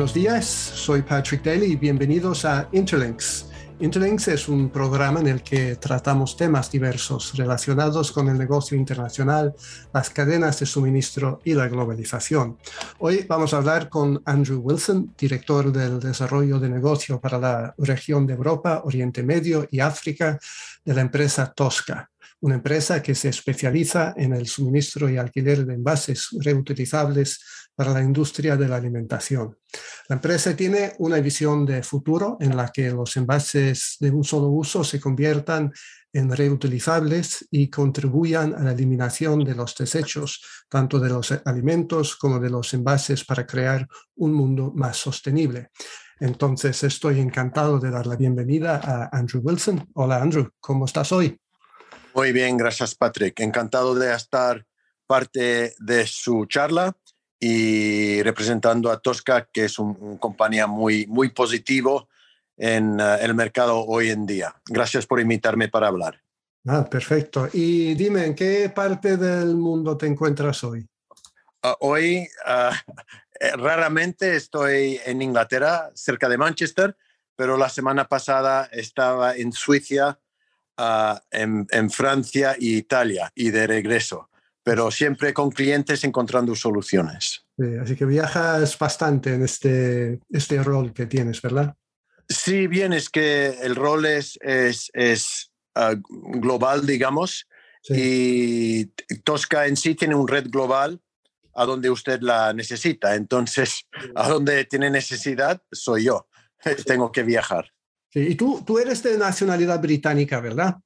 Buenos días, soy Patrick Daly y bienvenidos a Interlinks. Interlinks es un programa en el que tratamos temas diversos relacionados con el negocio internacional, las cadenas de suministro y la globalización. Hoy vamos a hablar con Andrew Wilson, director del desarrollo de negocio para la región de Europa, Oriente Medio y África de la empresa Tosca una empresa que se especializa en el suministro y alquiler de envases reutilizables para la industria de la alimentación. La empresa tiene una visión de futuro en la que los envases de un solo uso se conviertan en reutilizables y contribuyan a la eliminación de los desechos, tanto de los alimentos como de los envases, para crear un mundo más sostenible. Entonces, estoy encantado de dar la bienvenida a Andrew Wilson. Hola, Andrew, ¿cómo estás hoy? Muy bien, gracias Patrick. Encantado de estar parte de su charla y representando a Tosca, que es una compañía muy, muy positivo en uh, el mercado hoy en día. Gracias por invitarme para hablar. Ah, perfecto. Y dime, ¿en qué parte del mundo te encuentras hoy? Uh, hoy uh, raramente estoy en Inglaterra, cerca de Manchester, pero la semana pasada estaba en Suiza en, Francia e Italia y de regreso, pero siempre con clientes encontrando soluciones. así que viajas bastante en este, este rol que tienes, ¿verdad? Sí, bien, es que el rol es, es, es ah, global, digamos, y Tosca en sí tiene un red global a donde usted la necesita. Entonces, a donde tiene necesidad, soy yo. Tengo que viajar y tú, tú eres de nacionalidad británica, ¿verdad?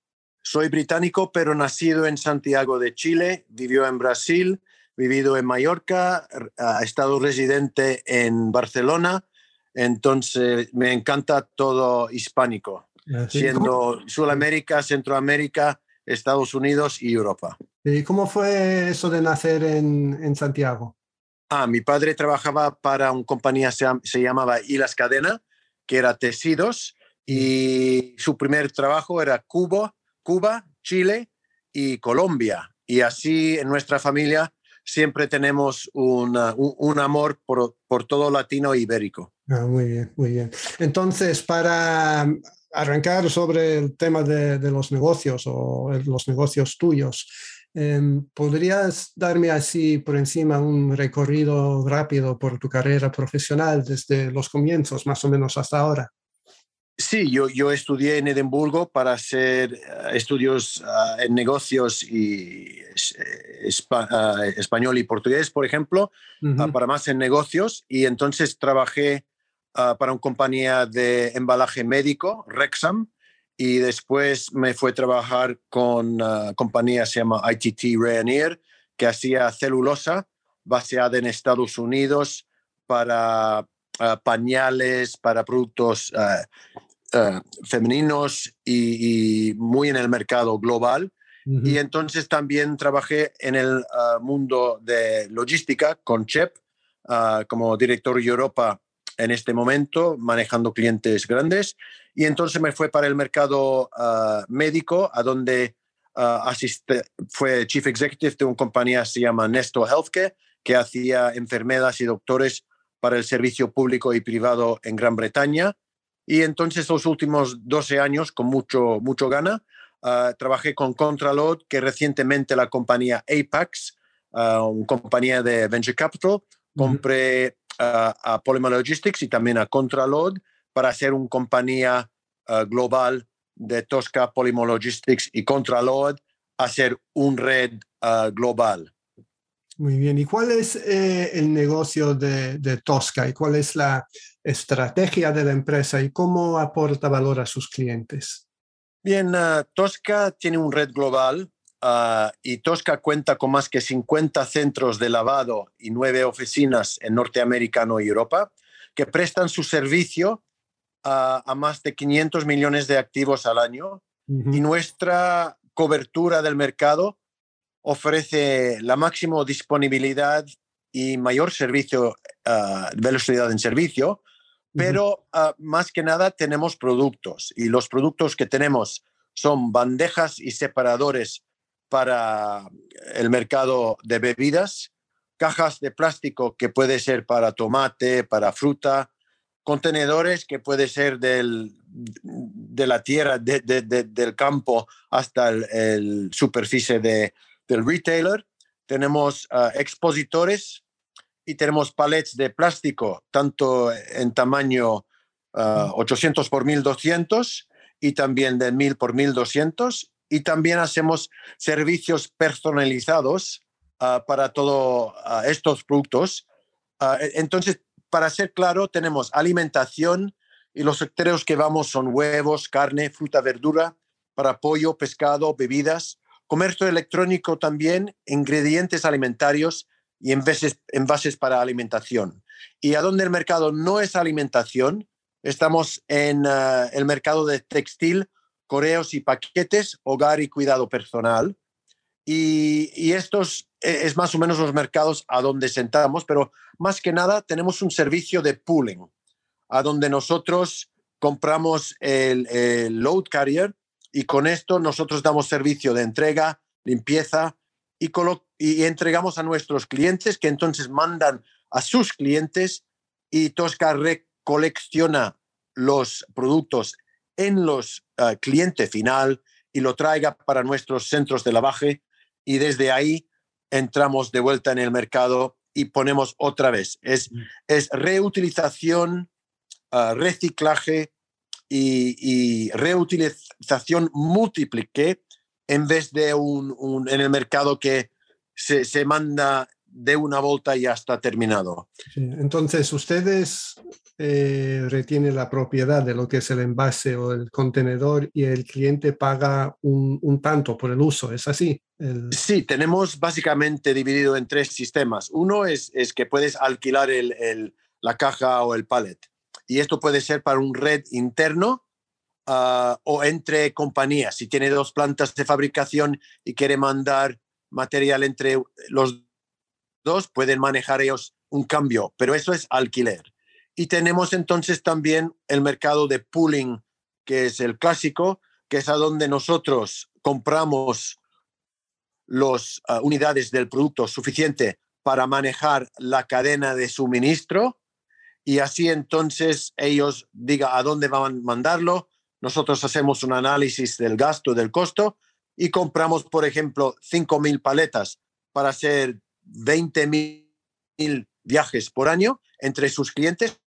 Soy británico, pero nacido en Santiago de Chile, vivió en Brasil, vivido en Mallorca, ha estado residente en Barcelona, entonces me encanta todo hispánico, ah, siendo Sudamérica, Centroamérica, Estados Unidos y Europa. ¿Y cómo fue eso de nacer en, en Santiago? Ah, mi padre trabajaba para una compañía, se, se llamaba Hilas Cadena, que era tecidos, y su primer trabajo era Cuba, Cuba, Chile y Colombia. Y así en nuestra familia siempre tenemos un, amor por, por, todo latino ibérico. Ah, muy bien, muy bien. Entonces, para arrancar sobre el tema de, los negocios o los negocios tuyos, em, ¿podrías darme así por encima un recorrido rápido por tu carrera profesional desde los comienzos, más o menos hasta ahora? Sí, yo, yo estudié en Edimburgo para hacer eh, estudios ah, en negocios y eh, ah, español y portugués, por ejemplo, ah, para más en negocios. Y entonces trabajé para una compañía de embalaje médico, Rexam, y después me fue a trabajar con una compañía se llama ITT Rainier, que hacía celulosa baseada en Estados Unidos para pañales, para productos eh, femeninos y, muy en el mercado global. Y entonces también trabajé en el eh, mundo de logística con CHEP eh, como director de Europa en este momento, manejando clientes grandes. Y entonces me fue para el mercado médico, a donde asiste, fue Chief Executive de una compañía que se llama Nesto Healthcare, que hacía enfermeras y doctores para el servicio público y privado en Gran Bretaña. Y entonces los últimos 12 años, con mucho, mucho gana, ah, trabajé con Contraload, que recientemente la compañía Apex, uh, una compañía de Venture Capital, compré ah, a Polymer Logistics y también a Contraload para hacer una compañía global de Tosca, Polymer Logistics y Contraload, hacer un red global. Muy bien. ¿Y cuál es eh, el negocio de, de, Tosca y cuál es la estrategia de la empresa y cómo aporta valor a sus clientes? Bien, uh, Tosca tiene un red global uh, y Tosca cuenta con más que 50 centros de lavado y nueve oficinas en Norteamérica y Europa que prestan su servicio uh, a más de 500 millones de activos al año y nuestra cobertura del mercado ofrece la máxima disponibilidad y mayor servicio, uh, velocidad en servicio, pero ah, más que nada tenemos productos y los productos que tenemos son bandejas y separadores para el mercado de bebidas, cajas de plástico que puede ser para tomate, para fruta, contenedores que puede ser del, de la tierra, del campo hasta el, superficie de, del retailer. Tenemos ah, expositores y tenemos palets de plástico, tanto en tamaño 800 ah, por 1200 y también de 1000 por 1200. Y también hacemos servicios personalizados ah, para todos estos productos. E, entonces, para ser claro, tenemos alimentación y los sectores que vamos son huevos, carne, fruta, verdura, para pollo, pescado, bebidas, comercio electrónico también, ingredientes alimentarios y envases, para alimentación. Y a donde el mercado no es alimentación, estamos en eh, el mercado de textil, correos y paquetes, hogar y cuidado personal. Y, y estos e, es más o menos los mercados a donde sentamos, pero más que nada tenemos un servicio de pooling, a donde nosotros compramos el, load carrier y con esto nosotros damos servicio de entrega, limpieza y, y entregamos a nuestros clientes que entonces mandan a sus clientes y Tosca recolecciona los productos en los uh, cliente final y lo traiga para nuestros centros de lavaje y desde ahí entramos de vuelta en el mercado y ponemos otra vez. Es, mm. es reutilización, ah, reciclaje y, reutilización múltiple en vez de un, en el mercado que se, se manda de una vuelta y ya está terminado. entonces, ustedes eh, retienen la propiedad de lo que es el envase o el contenedor y el cliente paga un, tanto por el uso, ¿es así? Sí, tenemos básicamente dividido en tres sistemas. Uno es, es que puedes alquilar el, la caja o el pallet y esto puede ser para un red interno ah, o entre compañías. Si tiene dos plantas de fabricación y quiere mandar material entre los dos pueden manejar ellos un cambio, pero eso es alquiler. Y tenemos entonces también el mercado de pooling, que es el clásico, que es a donde nosotros compramos las ah, unidades del producto suficiente para manejar la cadena de suministro y así entonces ellos digan a dónde van a mandarlo. Nosotros hacemos un análisis del gasto, del costo y compramos, por ejemplo, 5.000 paletas para hacer 20 mil viajes por año entre sus clientes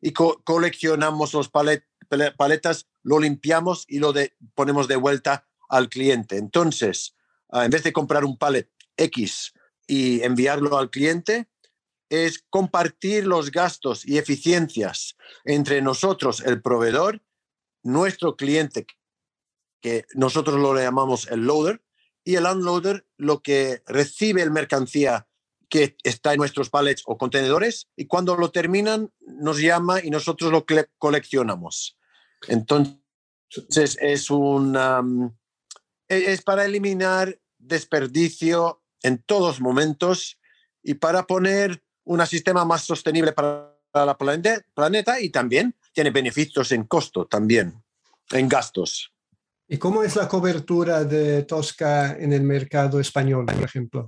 y coleccionamos los paletas, lo limpiamos y lo ponemos de vuelta al cliente. Entonces, ah, en vez de comprar un palet X y enviarlo al cliente, es compartir los gastos y eficiencias entre nosotros, el proveedor, nuestro cliente, que nosotros lo llamamos el loader, y el unloader lo que recibe el mercancía que está en nuestros pallets o contenedores y cuando lo terminan nos llama y nosotros lo coleccionamos. Entonces es un e-, es para eliminar desperdicio en todos momentos y para poner un sistema más sostenible para la planeta y también tiene beneficios en costo también, en gastos. ¿Y cómo es la cobertura de Tosca en el mercado español, por ejemplo?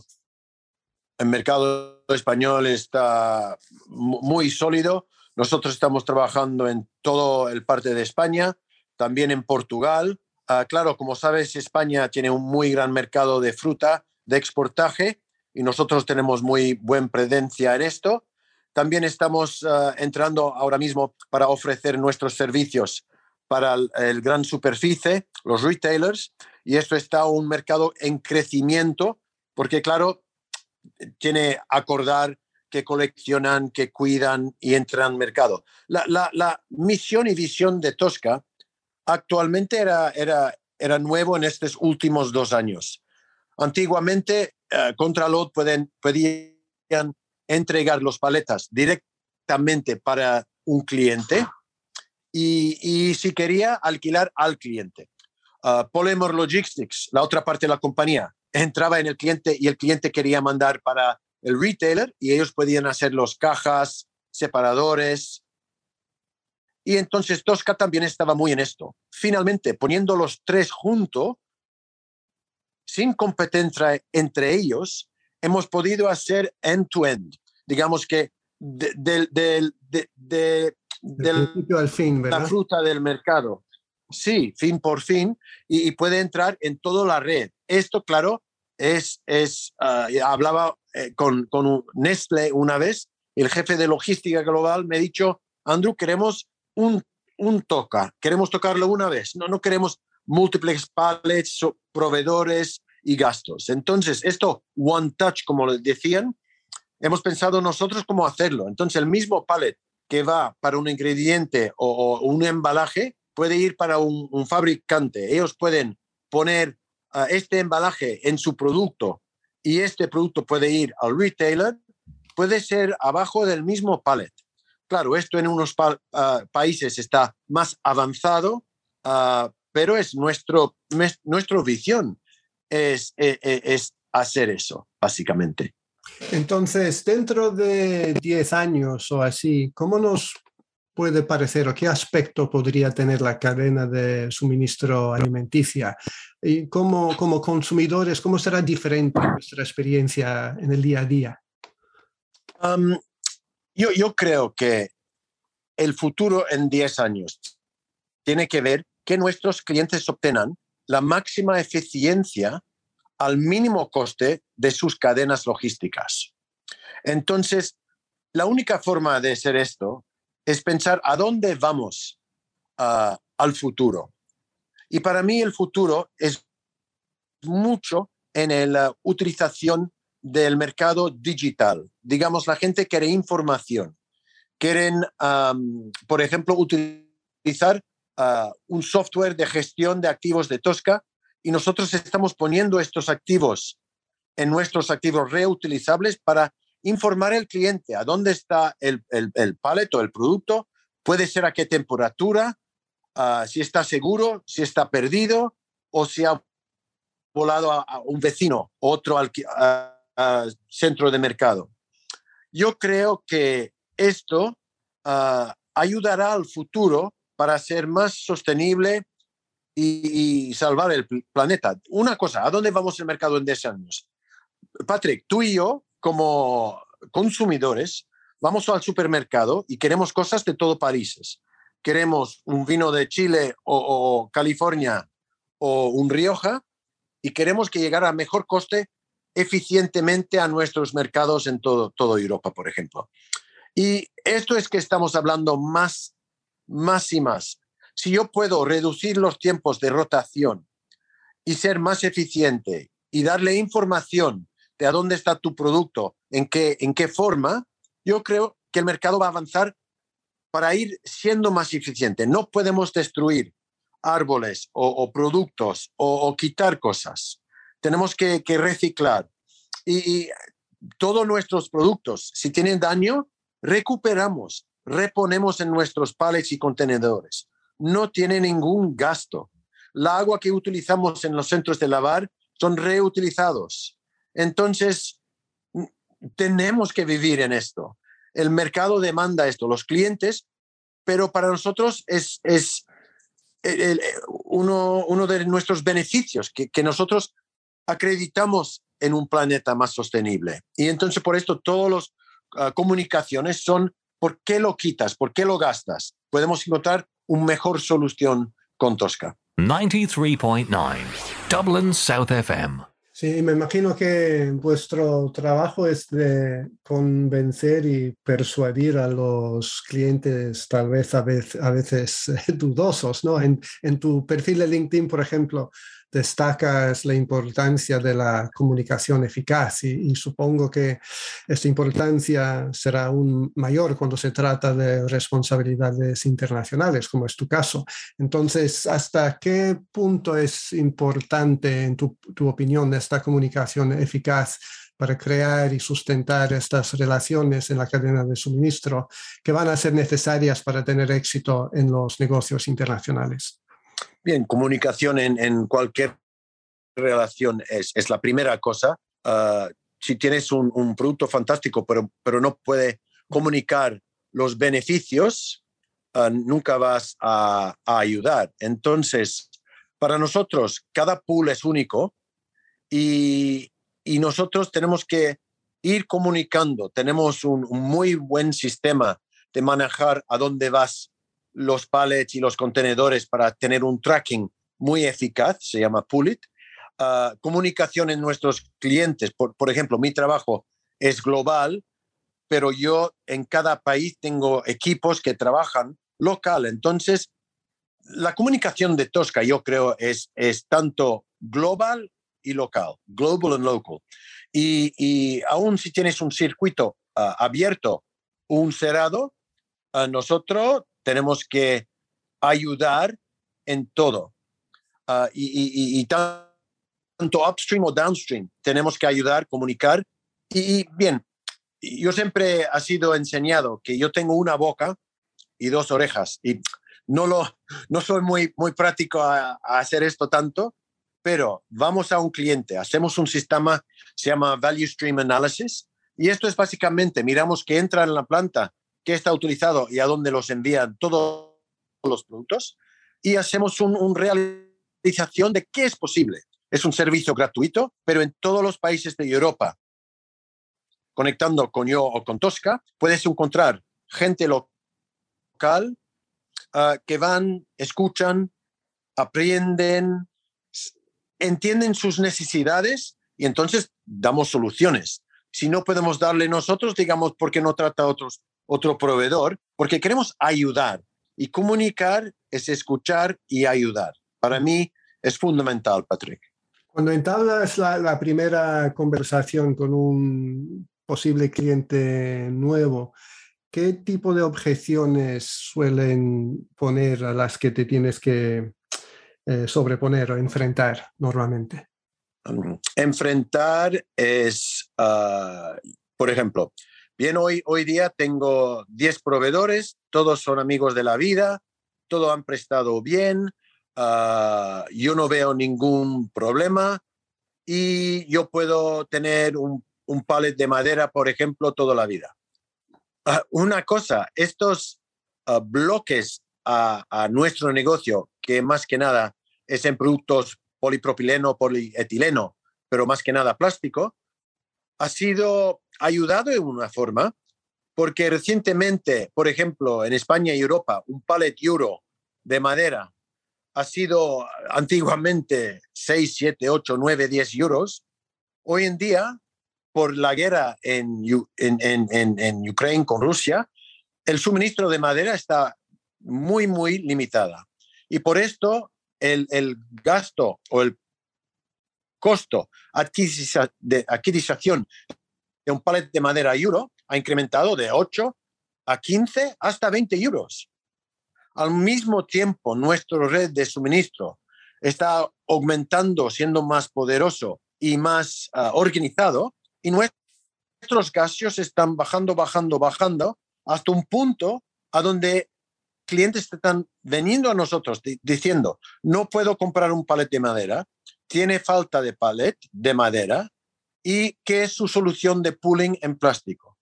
El mercado español está muy sólido. Nosotros estamos trabajando en todo el parte de España, también en Portugal. Ah, claro, como sabes, España tiene un muy gran mercado de fruta de exportaje y nosotros tenemos muy buena presencia en esto. También estamos ah, entrando ahora mismo para ofrecer nuestros servicios para el, gran superficie, los retailers, y esto está un mercado en crecimiento, porque claro, tiene acordar que coleccionan, que cuidan y entran al mercado. La, la, misión y visión de Tosca actualmente era, era, era nuevo en estos últimos dos años. Antiguamente, uh, Contralot pueden, podían entregar los paletas directamente para un cliente y, si quería alquilar al cliente. Uh, Polymer Logistics, la otra parte de la compañía, entraba en el cliente y el cliente quería mandar para el retailer y ellos podían hacer los cajas, separadores. Y entonces Tosca también estaba muy en esto. Finalmente, poniendo los tres juntos, sin competencia entre ellos, hemos podido hacer end-to-end. Digamos que del, del, de, principio al fin, ¿verdad? la fruta del mercado. Sí, fin por fin, y, puede entrar en toda la red. Esto, claro, es, es ah, hablaba eh, con, con Nestle una vez, el jefe de logística global me ha dicho, Andrew, queremos un, un toca, queremos tocarlo una vez, no, no queremos múltiples pallets, proveedores y gastos. Entonces, esto One Touch, como decían, hemos pensado nosotros cómo hacerlo. Entonces, el mismo pallet que va para un ingrediente o, un embalaje puede ir para un, fabricante. Ellos pueden poner ah, este embalaje en su producto y este producto puede ir al retailer, puede ser abajo del mismo pallet. Claro, esto en unos ah, países está más avanzado, uh, pero es nuestro, nuestra visión, es, es, e, es hacer eso, básicamente. Entonces, dentro de 10 años o así, ¿cómo nos puede parecer o qué aspecto podría tener la cadena de suministro alimenticia? Y cómo, como consumidores, ¿cómo será diferente nuestra experiencia en el día a día? yo, yo creo que el futuro en 10 años tiene que ver que nuestros clientes obtengan la máxima eficiencia al mínimo coste de sus cadenas logísticas. Entonces, la única forma de hacer esto es pensar a dónde vamos ah, al futuro. Y para mí el futuro es mucho en la utilización del mercado digital. Digamos, la gente quiere información. Quieren, por ejemplo, utilizar un software de gestión de activos de Tosca y nosotros estamos poniendo estos activos en nuestros activos reutilizables para informar al cliente a dónde está el, el, el o el producto, puede ser a qué temperatura, si está seguro, si está perdido o si ha volado a, un vecino, otro centro de mercado. Yo creo que esto ayudará al futuro para ser más sostenible y, salvar el planeta. Una cosa, ¿a dónde vamos el mercado en 10 años? Patrick, tú y yo, como consumidores, vamos al supermercado y queremos cosas de todo países. Queremos un vino de Chile o, California o un Rioja y queremos que llegara a mejor coste eficientemente a nuestros mercados en todo, toda Europa, por ejemplo. Y esto es que estamos hablando más más y más. Si yo puedo reducir los tiempos de rotación y ser más eficiente y darle información de a dónde está tu producto, en qué, en qué forma, yo creo que el mercado va a avanzar para ir siendo más eficiente. No podemos destruir árboles o, productos o, quitar cosas. Tenemos que, reciclar. y todos nuestros productos, si tienen daño, recuperamos reponemos en nuestros palets y contenedores. No tiene ningún gasto. El agua que utilizamos en los centros de lavar son reutilizados. Entonces, tenemos que vivir en esto. El mercado demanda esto, los clientes, pero para nosotros es, es uno, uno, de nuestros beneficios, que, que nosotros acreditamos en un planeta más sostenible. Y entonces por esto todas las ah, comunicaciones son ¿Por qué lo quitas? ¿Por qué lo gastas? Podemos encontrar una mejor solución con Tosca. 93.9 Dublin South FM. Sí, me imagino que vuestro trabajo es de convencer y persuadir a los clientes, tal vez a veces, a veces dudosos, ¿no? En, en, tu perfil de LinkedIn, por ejemplo, destacas la importancia de la comunicación eficaz y, supongo que esta importancia será aún mayor cuando se trata de responsabilidades internacionales, como es tu caso. Entonces, ¿hasta qué punto es importante, en tu, tu opinión, esta comunicación eficaz? para crear y sustentar estas relaciones en la cadena de suministro que van a ser necesarias para tener éxito en los negocios internacionales. Bien, comunicación en, cualquier relación es, la primera cosa. Ah, si tienes un, producto fantástico, pero, pero no puede comunicar los beneficios, ah, nunca vas a, ayudar. Entonces, para nosotros, cada pool es único y, y nosotros tenemos que ir comunicando. Tenemos un, muy buen sistema de manejar a dónde vas los pallets y los contenedores para tener un tracking muy eficaz, se llama Pullit. Uh, comunicación en nuestros clientes, por, por ejemplo, mi trabajo es global, pero yo en cada país tengo equipos que trabajan local. Entonces, la comunicación de Tosca, yo creo, es, es tanto global y local, global and local. Y, y aún si tienes un circuito uh, abierto, un cerrado, uh, nosotros tenemos que ayudar en todo. Uh, y, tanto upstream o downstream, tenemos que ayudar, comunicar. Y, bien, yo siempre ha sido enseñado que yo tengo una boca y dos orejas. Y no, lo, no soy muy, muy práctico a, hacer esto tanto, pero vamos a un cliente, hacemos un sistema, se llama Value Stream Analysis, y esto es básicamente, miramos que entra en la planta, qué está utilizado y a dónde los envían todos los productos, y hacemos una un realización de qué es posible. Es un servicio gratuito, pero en todos los países de Europa, conectando con yo o con Tosca, puedes encontrar gente local Ah, que van, escuchan, aprenden, entienden sus necesidades y entonces damos soluciones. Si no podemos darle nosotros, digamos, ¿por qué no trata otros, otro proveedor? Porque queremos ayudar y comunicar es escuchar y ayudar. Para mí es fundamental, Patrick. Cuando entablas la, la primera conversación con un posible cliente nuevo, ¿qué tipo de objeciones suelen poner a las que te tienes que eh, sobreponer o enfrentar normalmente? Mm, enfrentar es, ah, por ejemplo, bien, hoy, hoy día tengo 10 proveedores, todos son amigos de la vida, todos han prestado bien, ah, yo no veo ningún problema y yo puedo tener un, un palet de madera, por ejemplo, toda la vida. Ah, una cosa, estos ah, bloques a, nuestro negocio, que más que nada es en productos polipropileno, polietileno, pero más que nada plástico, ha sido ayudado de una forma porque recientemente, por ejemplo, en España y Europa, un pallet euro de madera ha sido antiguamente 6, 7, 8, 9, 10 euros. Hoy en día por la guerra en, en, Ucrania con Rusia, el suministro de madera está muy, muy limitada. Y por esto el, gasto o el costo de adquisición de un palet de madera euro ha incrementado de 8 a 15 hasta 20 euros. Al mismo tiempo, nuestra red de suministro está aumentando, siendo más poderoso y más ah, organizado, y nuestros gastos están bajando, bajando, bajando hasta un punto a donde clientes están veniendo a nosotros diciendo, no puedo comprar un palet de madera, tiene falta de palet de madera y qué es su solución de pooling en plástico.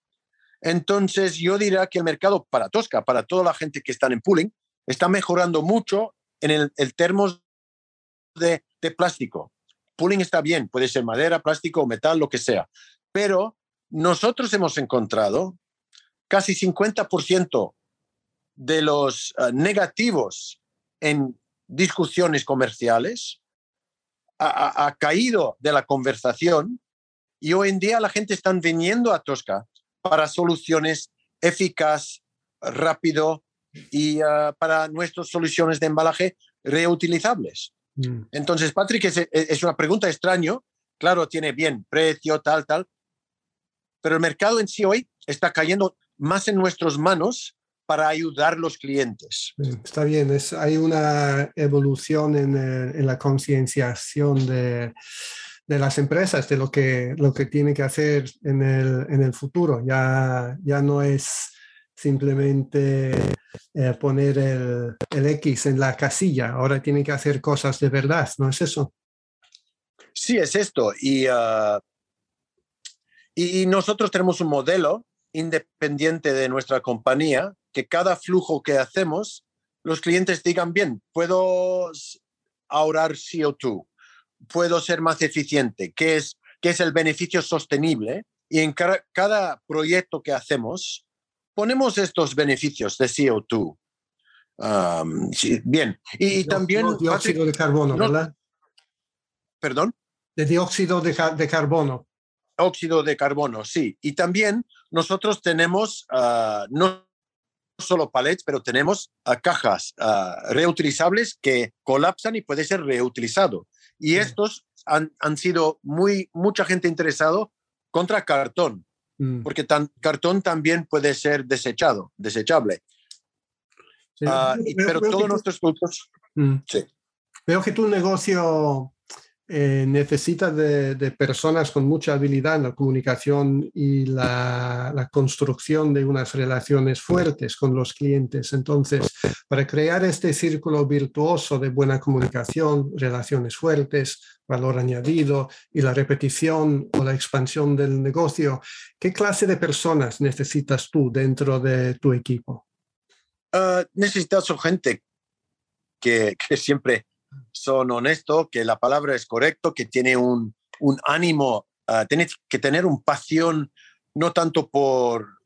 Entonces yo diría que el mercado para Tosca, para toda la gente que está en pooling, está mejorando mucho en el, el termos de, plástico. Pooling está bien, puede ser madera, plástico, metal, lo que sea. Pero nosotros hemos encontrado casi 50% de los eh, negativos en discusiones comerciales ha, caído de la conversación y hoy en día la gente está viniendo a Tosca para soluciones eficaz, rápido y eh, para nuestras soluciones de embalaje reutilizables. Mm. Entonces, Patrick, es, es, una pregunta extraña. Claro, tiene bien precio, tal, tal, pero el mercado en sí hoy está cayendo más en nuestras manos para ayudar a los clientes. Está bien, es, hay una evolución en, eh, en la concienciación de, de, las empresas de lo que, lo que tiene que hacer en el, en el futuro. Ya, ya no es simplemente eh, poner el, el, X en la casilla, ahora tiene que hacer cosas de verdad, ¿no es eso? Sí, es esto. Y uh, y, nosotros tenemos un modelo independiente de nuestra compañía, que cada flujo que hacemos, los clientes digan, bien, puedo ahorrar CO2, puedo ser más eficiente, que es que es el beneficio sostenible. Y en cada, proyecto que hacemos, ponemos estos beneficios de CO2. bien, y, también... dióxido de carbono, ¿verdad? ¿Perdón? De dióxido de, de, carbono. Óxido de carbono, sí. Y también nosotros tenemos uh, no solo palets, pero tenemos uh, cajas uh, reutilizables que colapsan y puede ser reutilizado. Y estos han, han, sido muy, mucha gente interesado contra cartón, mm. porque tan, cartón también puede ser desechado, desechable. pero todos nuestros productos... Mm. Sí. Veo que tu negocio eh, necesita de, personas con mucha habilidad en la comunicación y la, construcción de unas relaciones fuertes con los clientes. Entonces, para crear este círculo virtuoso de buena comunicación, relaciones fuertes, valor añadido y la repetición o la expansión del negocio, ¿qué clase de personas necesitas tú dentro de tu equipo? Uh, necesitas gente que siempre son honestos, que la palabra es correcto, que tiene un, un ánimo, uh, que tener un pasión no tanto por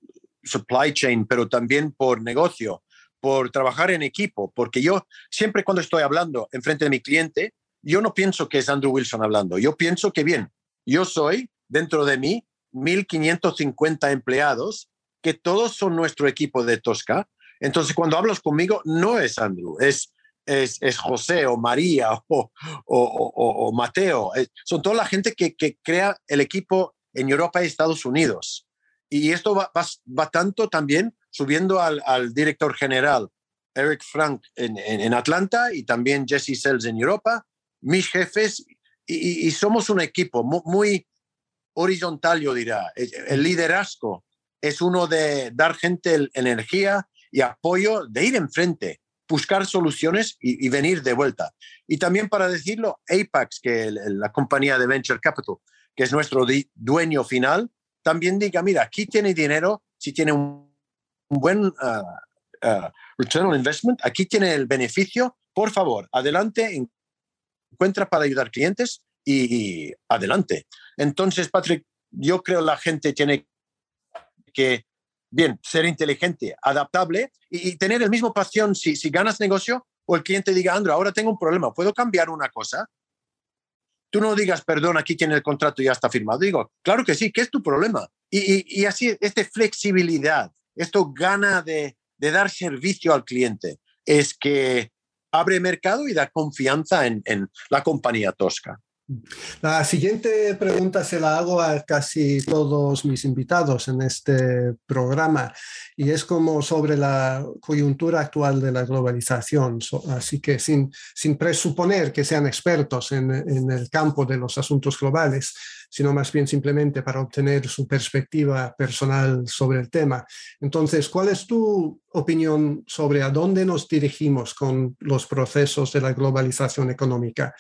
supply chain, pero también por negocio, por trabajar en equipo, porque yo siempre cuando estoy hablando en frente de mi cliente, yo no pienso que es Andrew Wilson hablando, yo pienso que bien, yo soy dentro de mí 1.550 empleados, que todos son nuestro equipo de Tosca. Entonces, cuando hablas conmigo, no es Andrew, es es, José o María o, o, Mateo. son toda la gente que, crea el equipo en Europa y Estados Unidos. Y esto va, va, tanto también subiendo al, director general Eric Frank en, Atlanta y también Jesse Sells en Europa, mis jefes, y, somos un equipo muy, horizontal, yo diría. El liderazgo es uno de dar gente energía y apoyo, de ir enfrente buscar soluciones y, venir de vuelta. Y también para decirlo, Apex, que la compañía de Venture Capital, que es nuestro dueño final, también diga, mira, aquí tiene dinero, si tiene un, buen uh, uh, return on investment, aquí tiene el beneficio, por favor, adelante, encuentra para ayudar clientes y, y adelante. Entonces, Patrick, yo creo la gente tiene que bien, ser inteligente, adaptable y, tener el mismo pasión si, si ganas negocio o el cliente diga, Andro, ahora tengo un problema, ¿puedo cambiar una cosa? Tú no digas, perdón, aquí tiene el contrato ya está firmado. Digo, claro que sí, ¿qué es tu problema? Y, y, así, esta flexibilidad, esto gana de, de, dar servicio al cliente, es que abre mercado y da confianza en, en la compañía tosca. La siguiente pregunta se la hago a casi todos mis invitados en este programa y es como sobre la coyuntura actual de la globalización. Así que sin, sin presuponer que sean expertos en, en el campo de los asuntos globales, sino más bien simplemente para obtener su perspectiva personal sobre el tema. Entonces, ¿cuál es tu opinión sobre a dónde nos dirigimos con los procesos de la globalización económica?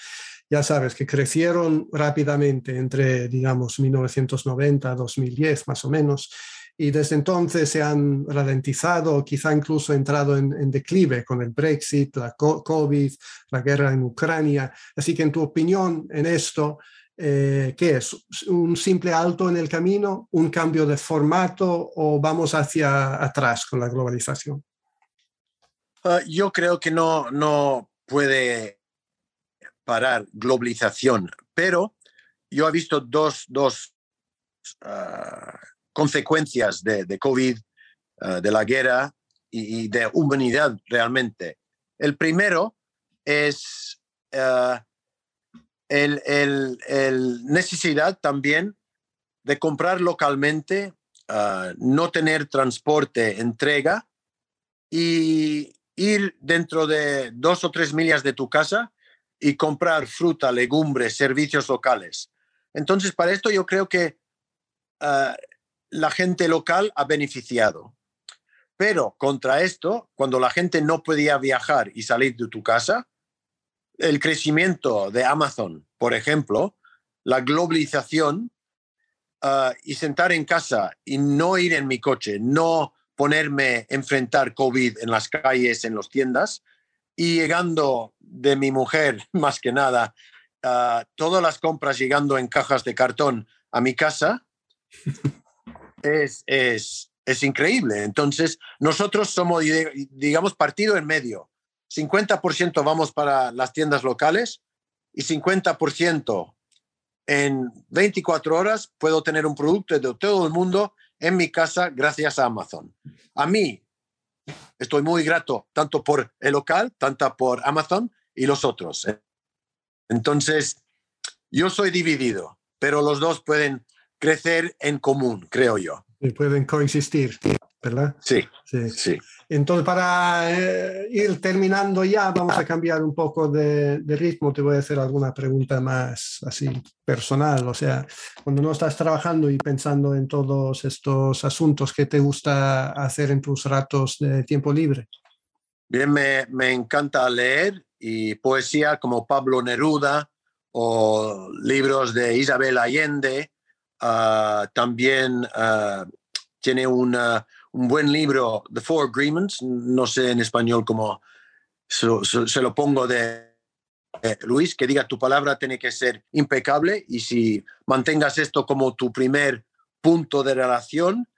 Ya sabes, que crecieron rápidamente entre, digamos, 1990 2010 más o menos, y desde entonces se han ralentizado, quizá incluso entrado en, declive con el Brexit, la COVID, la guerra en Ucrania. Así que en tu opinión en esto, eh, ¿qué es? ¿Un simple alto en el camino? ¿Un cambio de formato o vamos hacia atrás con la globalización? Ah, yo creo que no, no puede parar globalización, pero yo he visto dos, dos ah, consecuencias de, COVID, ah, de la guerra y, de humanidad realmente. El primero es uh, el, el, necesidad también de comprar localmente, no tener transporte, entrega y ir dentro de dos o tres millas de tu casa y comprar fruta, legumbres, servicios locales. Entonces, para esto yo creo que ah, la gente local ha beneficiado. Pero contra esto, cuando la gente no podía viajar y salir de tu casa, el crecimiento de Amazon, por ejemplo, la globalización ah, y sentar en casa y no ir en mi coche, no ponerme enfrentar COVID en las calles, en las tiendas, y llegando de mi mujer, más que nada, todas las compras llegando en cajas de cartón a mi casa es, es, es increíble. Entonces, nosotros somos, digamos, partido en medio. 50% vamos para las tiendas locales y 50% en 24 horas puedo tener un producto de todo el mundo en mi casa gracias a Amazon. A mí estoy muy grato tanto por el local, tanto por Amazon y los otros. Entonces, yo soy dividido, pero los dos pueden crecer en común, creo yo. Pueden coexistir, ¿verdad? Sí, sí. sí. Entonces, para eh, ir terminando ya, vamos a cambiar un poco de, ritmo. Te voy a hacer alguna pregunta más así personal. O sea, cuando no estás trabajando y pensando en todos estos asuntos, ¿qué te gusta hacer en tus ratos de tiempo libre? Bien, me, me encanta leer y poesía como Pablo Neruda o libros de Isabel Allende. Ah, también uh, tiene una un buen libro, The Four Agreements, no sé en español cómo se, lo pongo de Luis, que diga tu palabra tiene que ser impecable y si mantengas esto como tu primer punto de relación,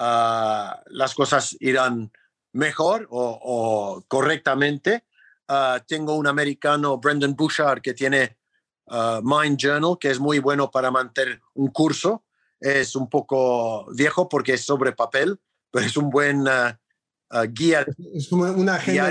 ah, las cosas irán mejor o, correctamente. Ah, tengo un americano, Brendan Bouchard, que tiene ah, Mind Journal, que es muy bueno para mantener un curso. Es un poco viejo porque es sobre papel, pero es un buen ah, ah, guía. Es como una guía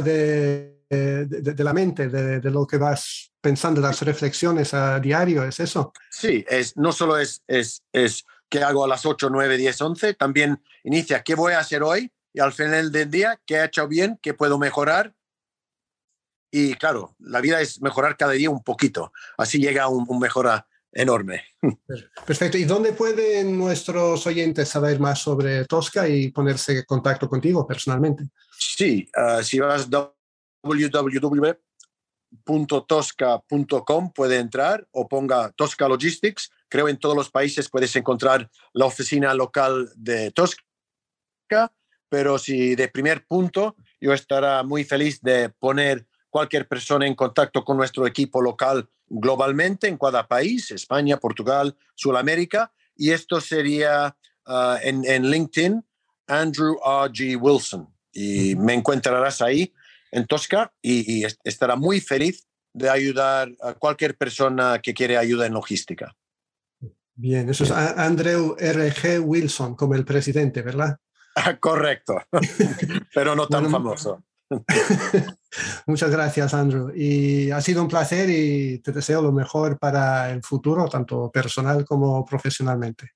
de, de, la mente, de, lo que vas pensando, las reflexiones a diario, ¿es eso? Sí, es, no solo es, es, es qué hago a las 8, 9, 10, 11, también inicia qué voy a hacer hoy y al final del día qué he hecho bien, qué puedo mejorar. Y claro, la vida es mejorar cada día un poquito. Así llega un, un mejora enorme. Perfecto. ¿Y dónde pueden nuestros oyentes saber más sobre Tosca y ponerse en contacto contigo personalmente? Sí, uh, si vas a www.tosca.com puede entrar o ponga Tosca Logistics. Creo en todos los países puedes encontrar la oficina local de Tosca, pero si de primer punto, yo estará muy feliz de poner cualquier persona en contacto con nuestro equipo local globalmente en cada país, España, Portugal, Sudamérica, y esto sería ah, en, LinkedIn, Andrew R.G. Wilson. Y me encontrarás ahí en Tosca y, estará muy feliz de ayudar a cualquier persona que quiere ayuda en logística. Bien, eso es Andrew R.G. Wilson como el presidente, ¿verdad? correcto, pero no tan famoso. Muchas gracias, Andrew. Y ha sido un placer y te deseo lo mejor para el futuro, tanto personal como profesionalmente.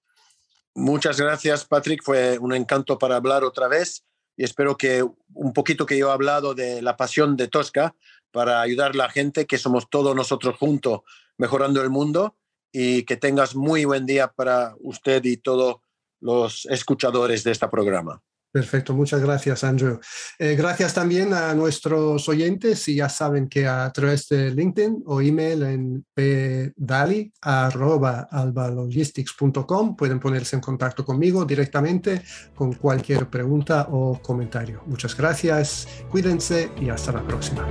Muchas gracias, Patrick. Fue un encanto para hablar otra vez y espero que un poquito que yo he hablado de la pasión de Tosca para ayudar a la gente, que somos todos nosotros juntos mejorando el mundo y que tengas muy buen día para usted y todos los escuchadores de este programa. Perfecto, muchas gracias, Andrew. Eh, gracias también a nuestros oyentes y ya saben que a través de LinkedIn o email en pdali.albalogistics.com pueden ponerse en contacto conmigo directamente con cualquier pregunta o comentario. Muchas gracias, cuídense y hasta la próxima.